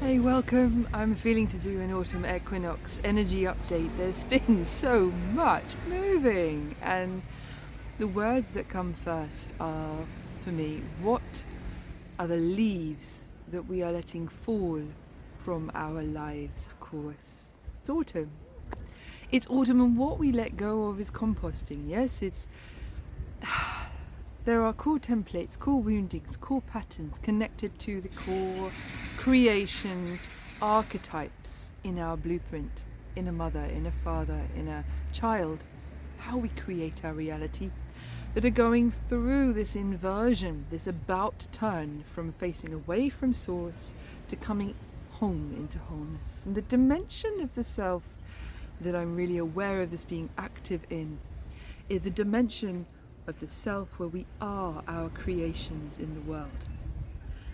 Hey, welcome. I'm feeling to do an autumn equinox energy update. There's been so much moving, and the words that come first are, for me, what are the leaves that we are letting fall from our lives, of course? It's autumn. It's autumn, and what we let go of is composting. Yes, it's. There are core templates, core woundings, core patterns connected to the core creation archetypes in our blueprint, in a mother, in a father, in a child, how we create our reality, that are going through this inversion, this about turn from facing away from source to coming home into wholeness. And the dimension of the self that I'm really aware of this being active in is a dimension of the self where we are our creations in the world.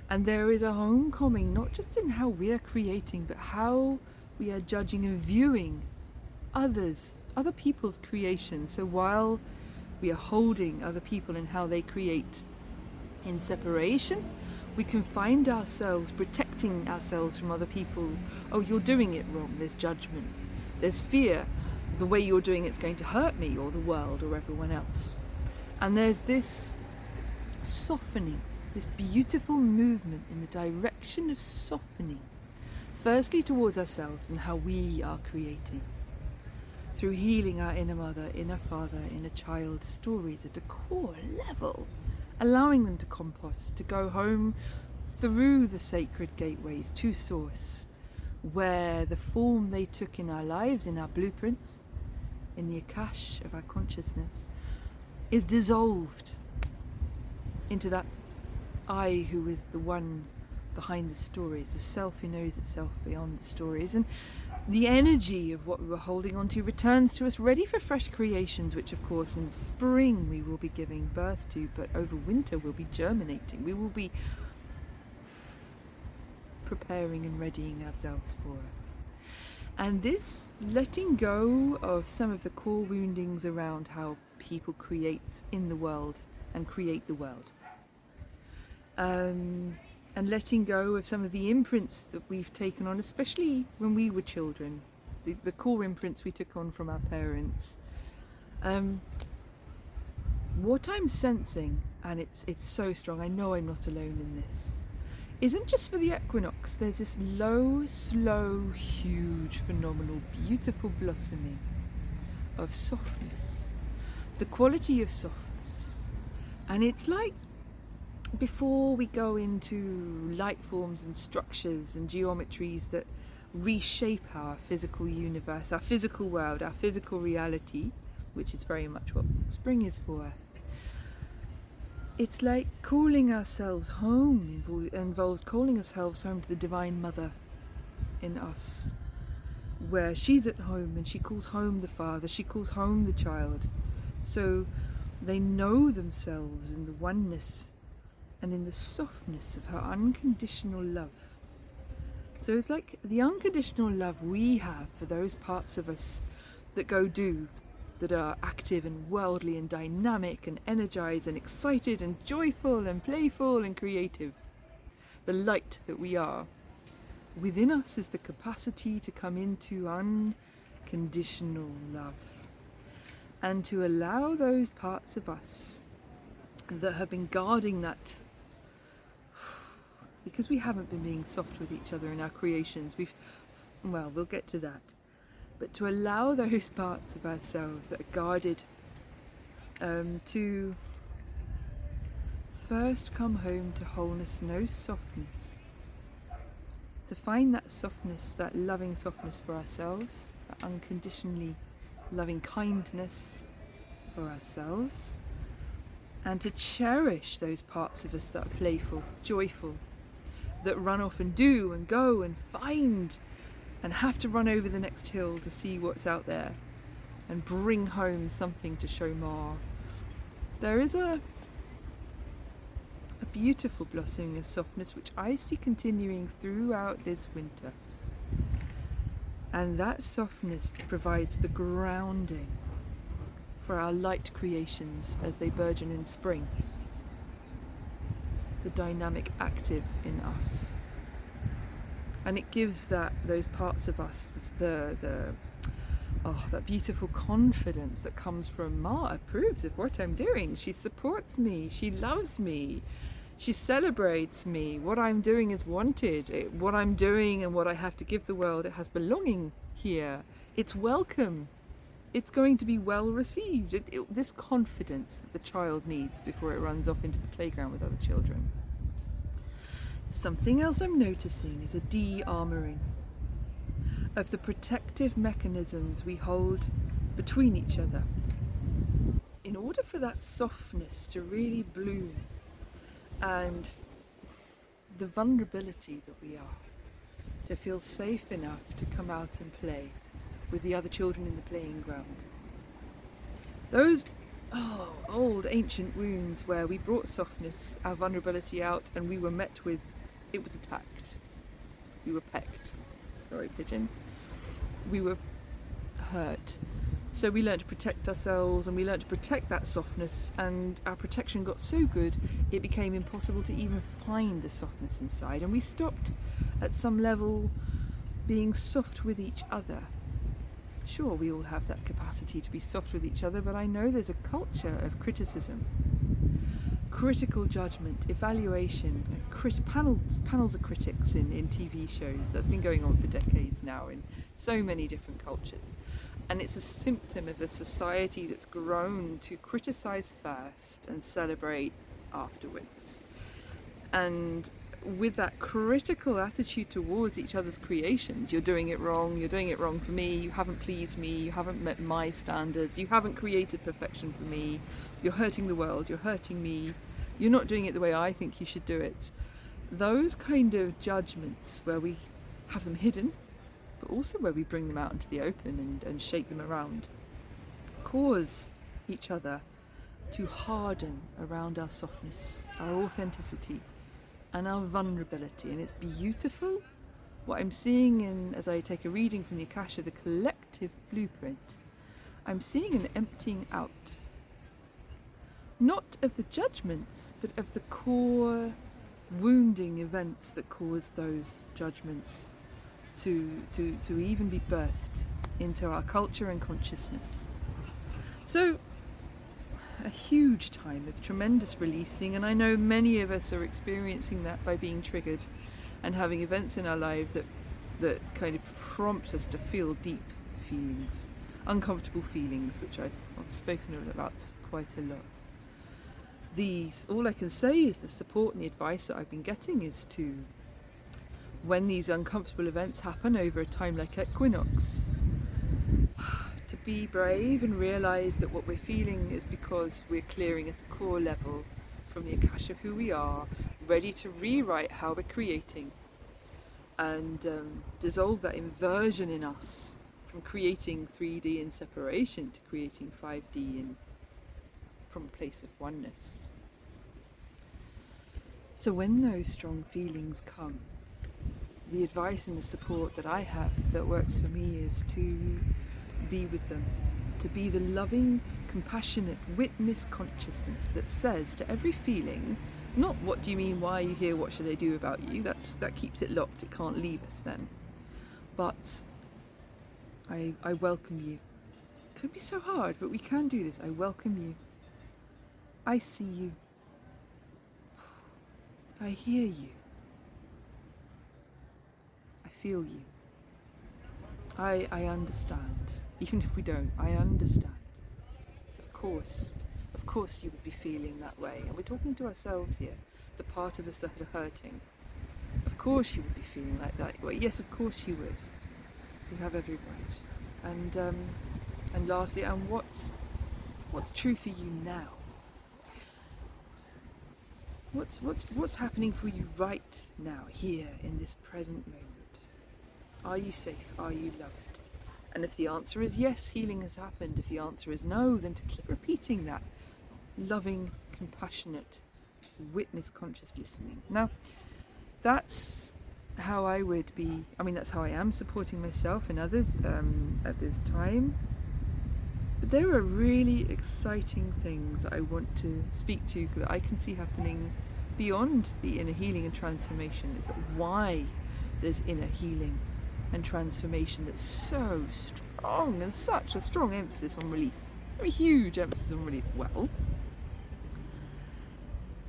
And there is a homecoming, not just in how we are creating, but how we are judging and viewing others, other people's creations. So while we are holding other people and how they create in separation, we can find ourselves protecting ourselves from other people. Oh, you're doing it wrong. There's judgment. There's fear. The way you're doing it's going to hurt me or the world or everyone else. And there's this softening, this beautiful movement in the direction of softening, firstly towards ourselves and how we are creating. Through healing our inner mother, inner father, inner child stories at a core level, allowing them to compost, to go home through the sacred gateways to Source, where the form they took in our lives, in our blueprints, in the Akash of our consciousness, is dissolved into that I who is the one behind the stories, the self who knows itself beyond the stories. And the energy of what we were holding on to returns to us ready for fresh creations, which, of course, in spring we will be giving birth to, but over winter we'll be germinating. We will be preparing and readying ourselves for. it. And this letting go of some of the core woundings around how people create in the world and create the world. Um, and letting go of some of the imprints that we've taken on, especially when we were children, the, the core imprints we took on from our parents. Um, what I'm sensing, and it's it's so strong, I know I'm not alone in this, isn't just for the equinox. There's this low, slow, huge, phenomenal, beautiful blossoming of softness, the quality of softness. And it's like before we go into light forms and structures and geometries that reshape our physical universe, our physical world, our physical reality, which is very much what spring is for it's like calling ourselves home involves calling ourselves home to the Divine Mother in us, where she's at home and she calls home the Father, she calls home the child. So they know themselves in the oneness and in the softness of her unconditional love. So it's like the unconditional love we have for those parts of us that go do that are active and worldly and dynamic and energized and excited and joyful and playful and creative. The light that we are. Within us is the capacity to come into unconditional love and to allow those parts of us that have been guarding that because we haven't been being soft with each other in our creations we've well we'll get to that but to allow those parts of ourselves that are guarded um, to first come home to wholeness, no softness. To find that softness, that loving softness for ourselves, that unconditionally loving kindness for ourselves, and to cherish those parts of us that are playful, joyful, that run off and do and go and find and have to run over the next hill to see what's out there and bring home something to show Ma. There is a a beautiful blossoming of softness which I see continuing throughout this winter. And that softness provides the grounding for our light creations as they burgeon in spring. The dynamic active in us and it gives that those parts of us the the oh that beautiful confidence that comes from Ma approves of what I'm doing. She supports me. She loves me. She celebrates me. What I'm doing is wanted. It, what I'm doing and what I have to give the world, it has belonging here. It's welcome. It's going to be well received. It, it, this confidence that the child needs before it runs off into the playground with other children. Something else I'm noticing is a de armoring of the protective mechanisms we hold between each other. In order for that softness to really bloom and the vulnerability that we are, to feel safe enough to come out and play with the other children in the playing ground. Those oh, old ancient wounds where we brought softness, our vulnerability out, and we were met with it was attacked. We were pecked. Sorry, pigeon. We were hurt. So we learned to protect ourselves and we learned to protect that softness, and our protection got so good it became impossible to even find the softness inside. And we stopped at some level being soft with each other. Sure, we all have that capacity to be soft with each other, but I know there's a culture of criticism critical judgment, evaluation, crit- panels, panels of critics in, in TV shows. That's been going on for decades now in so many different cultures. And it's a symptom of a society that's grown to criticize first and celebrate afterwards. And with that critical attitude towards each other's creations, you're doing it wrong, you're doing it wrong for me, you haven't pleased me, you haven't met my standards, you haven't created perfection for me, you're hurting the world, you're hurting me, you're not doing it the way I think you should do it. Those kind of judgments where we have them hidden, but also where we bring them out into the open and, and shake them around, cause each other to harden around our softness, our authenticity, and our vulnerability. And it's beautiful. What I'm seeing in as I take a reading from the Akasha, the collective blueprint, I'm seeing an emptying out not of the judgments, but of the core wounding events that cause those judgments to, to, to even be birthed into our culture and consciousness. So, a huge time of tremendous releasing, and I know many of us are experiencing that by being triggered and having events in our lives that, that kind of prompt us to feel deep feelings, uncomfortable feelings, which I've, spoken about quite a lot these, all I can say is the support and the advice that I've been getting is to, when these uncomfortable events happen over a time like equinox, to be brave and realize that what we're feeling is because we're clearing at a core level from the Akasha of who we are, ready to rewrite how we're creating and um, dissolve that inversion in us from creating 3D in separation to creating 5D in from a place of oneness. So, when those strong feelings come, the advice and the support that I have that works for me is to be with them, to be the loving, compassionate witness consciousness that says to every feeling, not what do you mean, why are you here, what should I do about you? That's that keeps it locked, it can't leave us then. But I I welcome you. It could be so hard, but we can do this. I welcome you. I see you. I hear you. I feel you. I, I understand. Even if we don't, I understand. Of course, of course you would be feeling that way. And we're talking to ourselves here, the part of us that are hurting. Of course you would be feeling like that. Well, yes, of course you would. You have every right. And um, and lastly, and what's what's true for you now? What's, what's, what's happening for you right now, here, in this present moment? Are you safe? Are you loved? And if the answer is yes, healing has happened. If the answer is no, then to keep repeating that loving, compassionate, witness conscious listening. Now, that's how I would be, I mean, that's how I am supporting myself and others um, at this time. But there are really exciting things I want to speak to that I can see happening beyond the inner healing and transformation. Is that why there's inner healing and transformation that's so strong and such a strong emphasis on release. A huge emphasis on release. Well,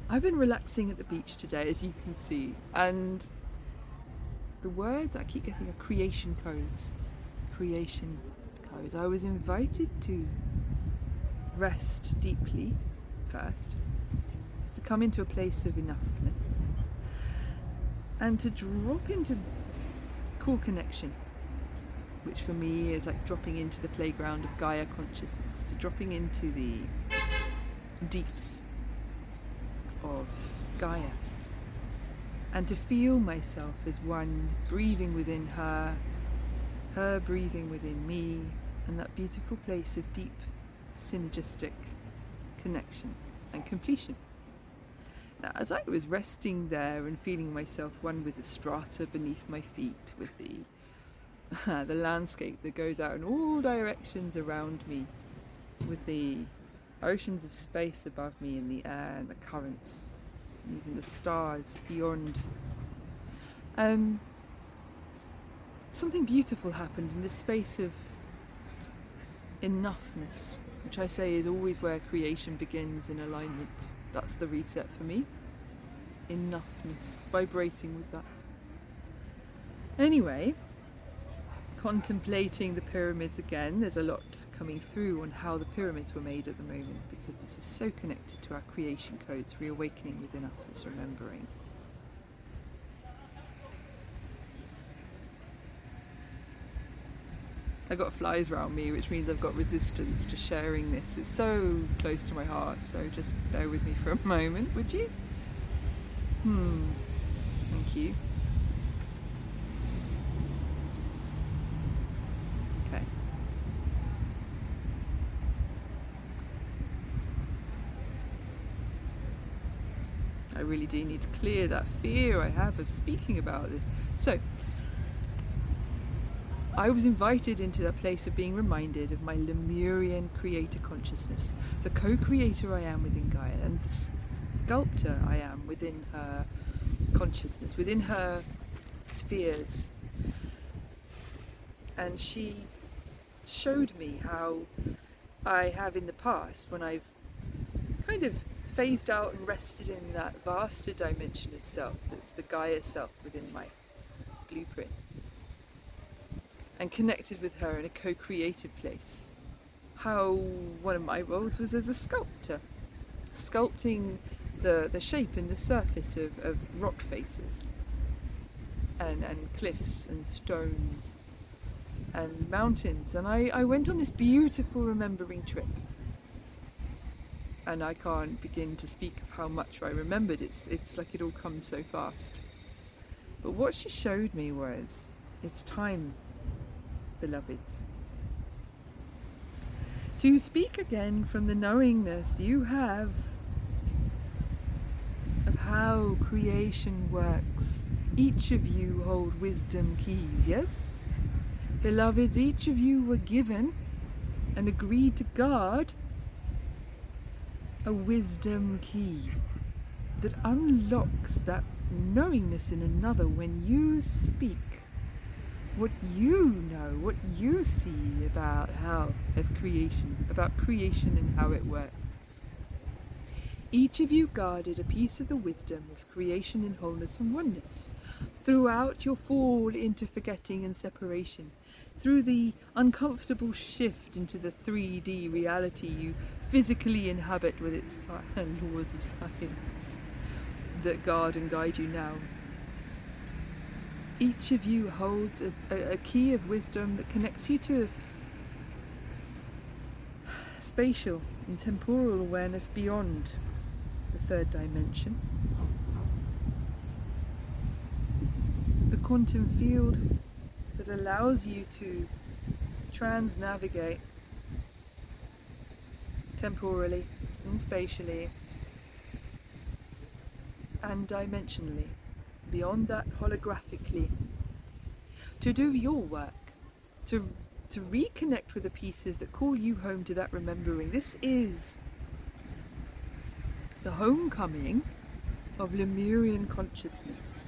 I've been relaxing at the beach today, as you can see, and the words I keep getting are creation codes. Creation codes. I was invited to rest deeply first, to come into a place of enoughness, and to drop into cool connection, which for me is like dropping into the playground of Gaia consciousness, to dropping into the deeps of Gaia, and to feel myself as one breathing within her, her breathing within me, and that beautiful place of deep synergistic connection and completion. Now, as I was resting there and feeling myself one with the strata beneath my feet, with the the landscape that goes out in all directions around me, with the oceans of space above me in the air and the currents, and even the stars beyond. Um, something beautiful happened in this space of enoughness, which I say is always where creation begins in alignment. That's the reset for me. Enoughness, vibrating with that. Anyway, contemplating the pyramids again, there's a lot coming through on how the pyramids were made at the moment because this is so connected to our creation codes, reawakening within us, this remembering. I got flies around me, which means I've got resistance to sharing this. It's so close to my heart, so just bear with me for a moment, would you? Hmm. Thank you. Okay. I really do need to clear that fear I have of speaking about this. So, I was invited into that place of being reminded of my Lemurian creator consciousness, the co creator I am within Gaia, and the sculptor I am within her consciousness, within her spheres. And she showed me how I have in the past, when I've kind of phased out and rested in that vaster dimension of self that's the Gaia self within my blueprint and connected with her in a co creative place. How one of my roles was as a sculptor, sculpting the, the shape and the surface of, of rock faces and, and cliffs and stone and mountains. And I, I went on this beautiful remembering trip. And I can't begin to speak of how much I remembered. It's, it's like it all comes so fast. But what she showed me was it's time beloveds. To speak again from the knowingness you have of how creation works. Each of you hold wisdom keys, yes? Beloveds, each of you were given and agreed to guard a wisdom key that unlocks that knowingness in another when you speak what you know, what you see about how of creation, about creation and how it works. Each of you guarded a piece of the wisdom of creation and wholeness and oneness throughout your fall into forgetting and separation, through the uncomfortable shift into the 3D reality you physically inhabit with its laws of science that guard and guide you now each of you holds a, a, key of wisdom that connects you to spatial and temporal awareness beyond the third dimension. The quantum field that allows you to trans navigate temporally and spatially and dimensionally beyond that holographically, to do your work, to, to reconnect with the pieces that call you home to that remembering. This is the homecoming of Lemurian consciousness.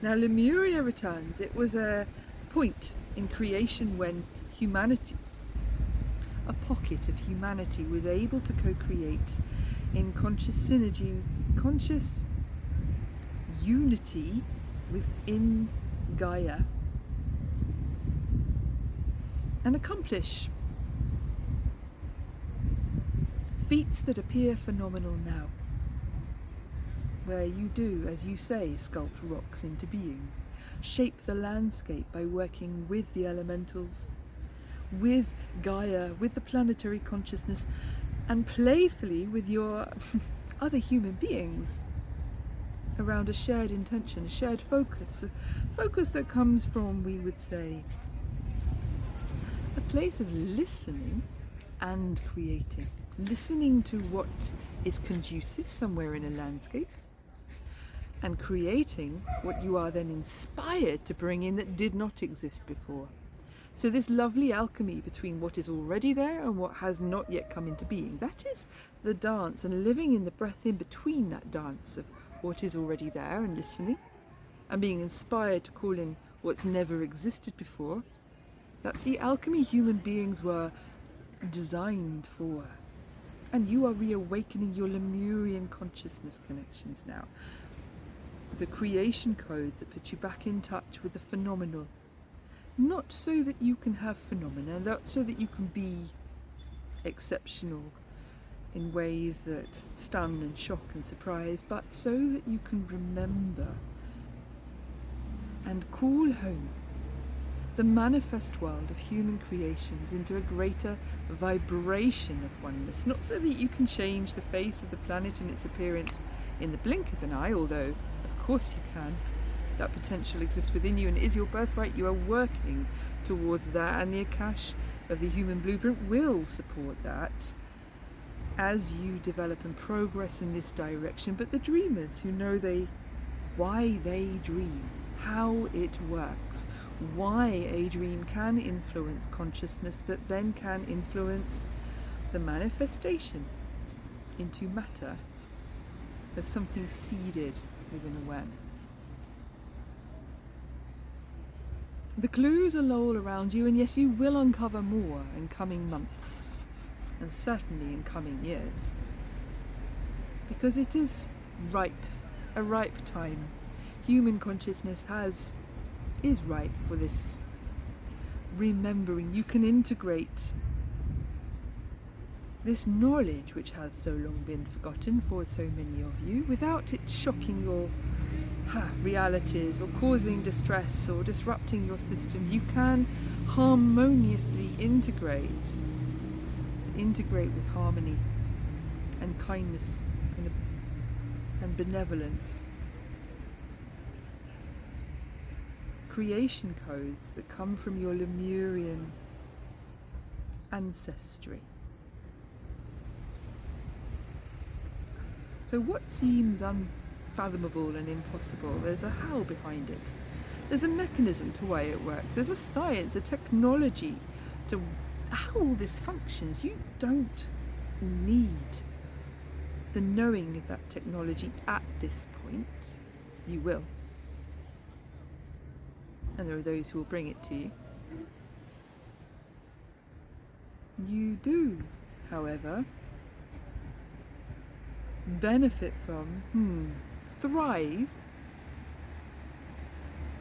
Now, Lemuria returns. It was a point in creation when humanity, a pocket of humanity, was able to co create in conscious synergy, conscious unity within Gaia and accomplish feats that appear phenomenal now, where you do, as you say, sculpt rocks into being, shape the landscape by working with the elementals, with Gaia, with the planetary consciousness, and playfully with your other human beings around a shared intention, a shared focus, a focus that comes from, we would say, a place of listening and creating. Listening to what is conducive somewhere in a landscape and creating what you are then inspired to bring in that did not exist before. So, this lovely alchemy between what is already there and what has not yet come into being, that is the dance, and living in the breath in between that dance of what is already there and listening, and being inspired to call in what's never existed before. That's the alchemy human beings were designed for. And you are reawakening your Lemurian consciousness connections now. The creation codes that put you back in touch with the phenomenal. Not so that you can have phenomena, not so that you can be exceptional in ways that stun and shock and surprise, but so that you can remember and call home the manifest world of human creations into a greater vibration of oneness. Not so that you can change the face of the planet and its appearance in the blink of an eye, although, of course, you can. That potential exists within you and is your birthright. You are working towards that, and the Akash of the human blueprint will support that as you develop and progress in this direction. But the dreamers who know they why they dream, how it works, why a dream can influence consciousness that then can influence the manifestation into matter of something seeded within awareness. The clues are all around you, and yes, you will uncover more in coming months, and certainly in coming years, because it is ripe, a ripe time. Human consciousness has is ripe for this remembering. You can integrate this knowledge which has so long been forgotten for so many of you without it shocking your realities or causing distress or disrupting your systems. You can harmoniously integrate. Integrate with harmony and kindness and, and benevolence. creation codes that come from your Lemurian ancestry. So, what seems unfathomable and impossible, there's a how behind it. There's a mechanism to why it works. There's a science, a technology to how all this functions. You don't need the knowing of that technology at this point. You will and there are those who will bring it to you. You do, however, benefit from, hmm, thrive,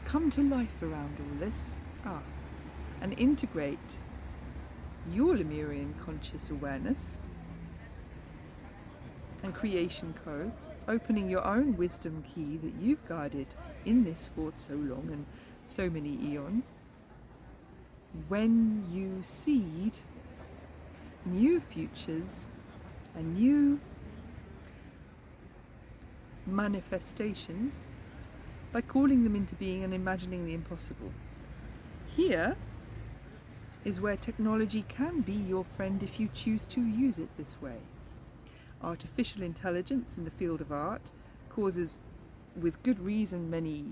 come to life around all this, ah, and integrate your Lemurian conscious awareness and creation codes, opening your own wisdom key that you've guarded in this for so long and so many eons, when you seed new futures and new manifestations by calling them into being and imagining the impossible. Here is where technology can be your friend if you choose to use it this way. Artificial intelligence in the field of art causes, with good reason, many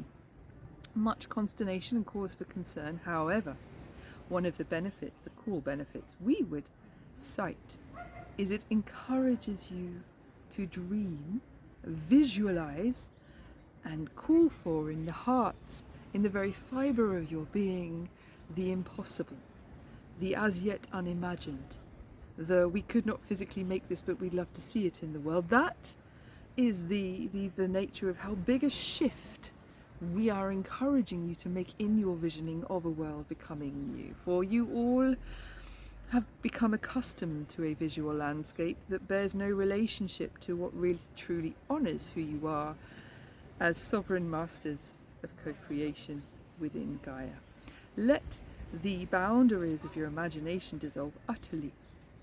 much consternation and cause for concern. However, one of the benefits, the core benefits we would cite, is it encourages you to dream, visualize, and call for in the hearts, in the very fibre of your being, the impossible, the as yet unimagined, the we could not physically make this but we'd love to see it in the world. That is the, the, the nature of how big a shift we are encouraging you to make in your visioning of a world becoming new. For you all have become accustomed to a visual landscape that bears no relationship to what really truly honours who you are as sovereign masters of co creation within Gaia. Let the boundaries of your imagination dissolve utterly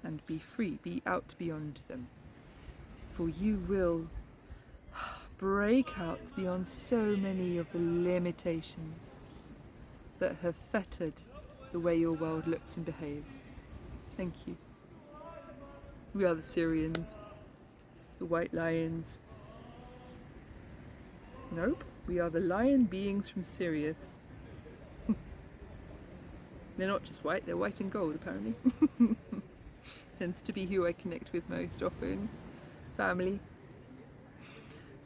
and be free, be out beyond them. For you will break out beyond so many of the limitations that have fettered the way your world looks and behaves. Thank you. We are the Sirians, the White Lions. Nope, we are the lion beings from Sirius. They're not just white, they're white and gold apparently. Tends to be who I connect with most often. Family,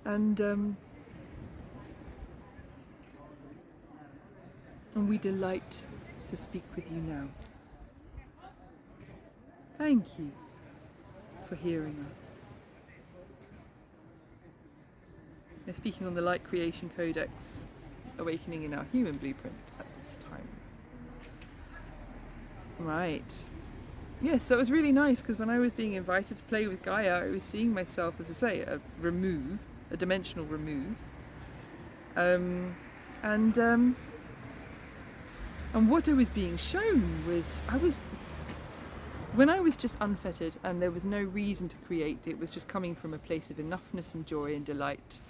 and um, and we delight to speak with you now. Thank you for hearing us. We're speaking on the Light Creation Codex, Awakening in Our Human Blueprint at this time. Right. Yes, that was really nice because when I was being invited to play with Gaia, I was seeing myself, as I say, a remove a dimensional remove. Um, and um, and what I was being shown was I was when I was just unfettered and there was no reason to create. It was just coming from a place of enoughness and joy and delight.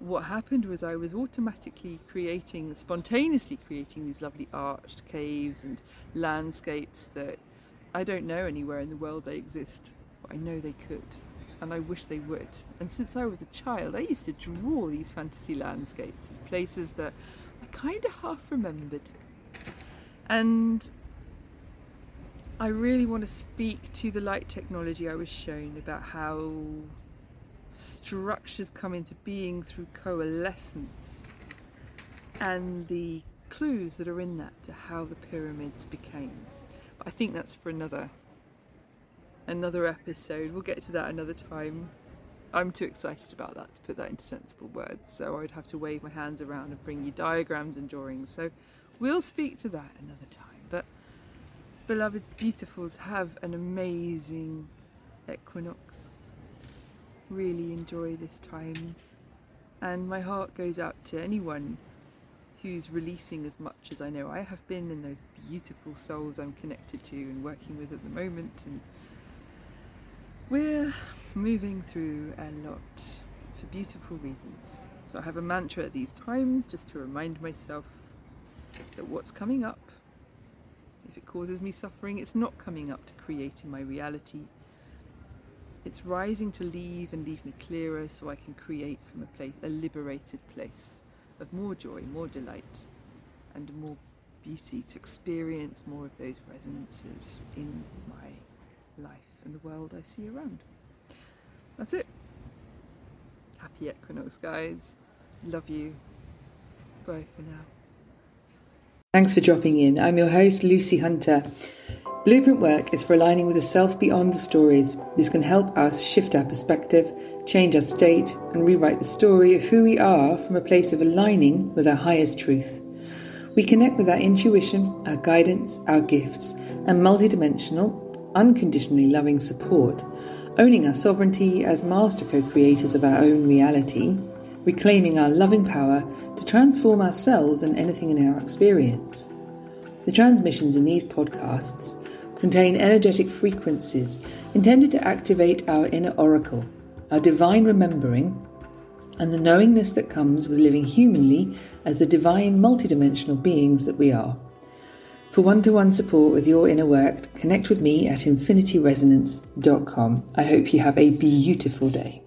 What happened was I was automatically creating, spontaneously creating these lovely arched caves and landscapes that I don't know anywhere in the world they exist, but I know they could and I wish they would. And since I was a child, I used to draw these fantasy landscapes as places that I kind of half remembered. And I really want to speak to the light technology I was shown about how structures come into being through coalescence and the clues that are in that to how the pyramids became. But I think that's for another another episode. We'll get to that another time. I'm too excited about that to put that into sensible words, so I'd have to wave my hands around and bring you diagrams and drawings. So we'll speak to that another time. But beloved beautifuls, have an amazing equinox. Really enjoy this time. And my heart goes out to anyone who's releasing as much as I know I have been and those beautiful souls I'm connected to and working with at the moment and we're moving through a lot for beautiful reasons. So I have a mantra at these times just to remind myself that what's coming up, if it causes me suffering, it's not coming up to create in my reality. It's rising to leave and leave me clearer so I can create from a place, a liberated place of more joy, more delight, and more beauty to experience more of those resonances in my life and the world I see around. That's it. Happy equinox, guys. Love you. Bye for now. Thanks for dropping in. I'm your host, Lucy Hunter. Blueprint work is for aligning with the self beyond the stories. This can help us shift our perspective, change our state, and rewrite the story of who we are from a place of aligning with our highest truth. We connect with our intuition, our guidance, our gifts, and multidimensional, unconditionally loving support, owning our sovereignty as master co creators of our own reality, reclaiming our loving power to transform ourselves and anything in our experience. The transmissions in these podcasts contain energetic frequencies intended to activate our inner oracle, our divine remembering, and the knowingness that comes with living humanly as the divine multidimensional beings that we are. For one to one support with your inner work, connect with me at infinityresonance.com. I hope you have a beautiful day.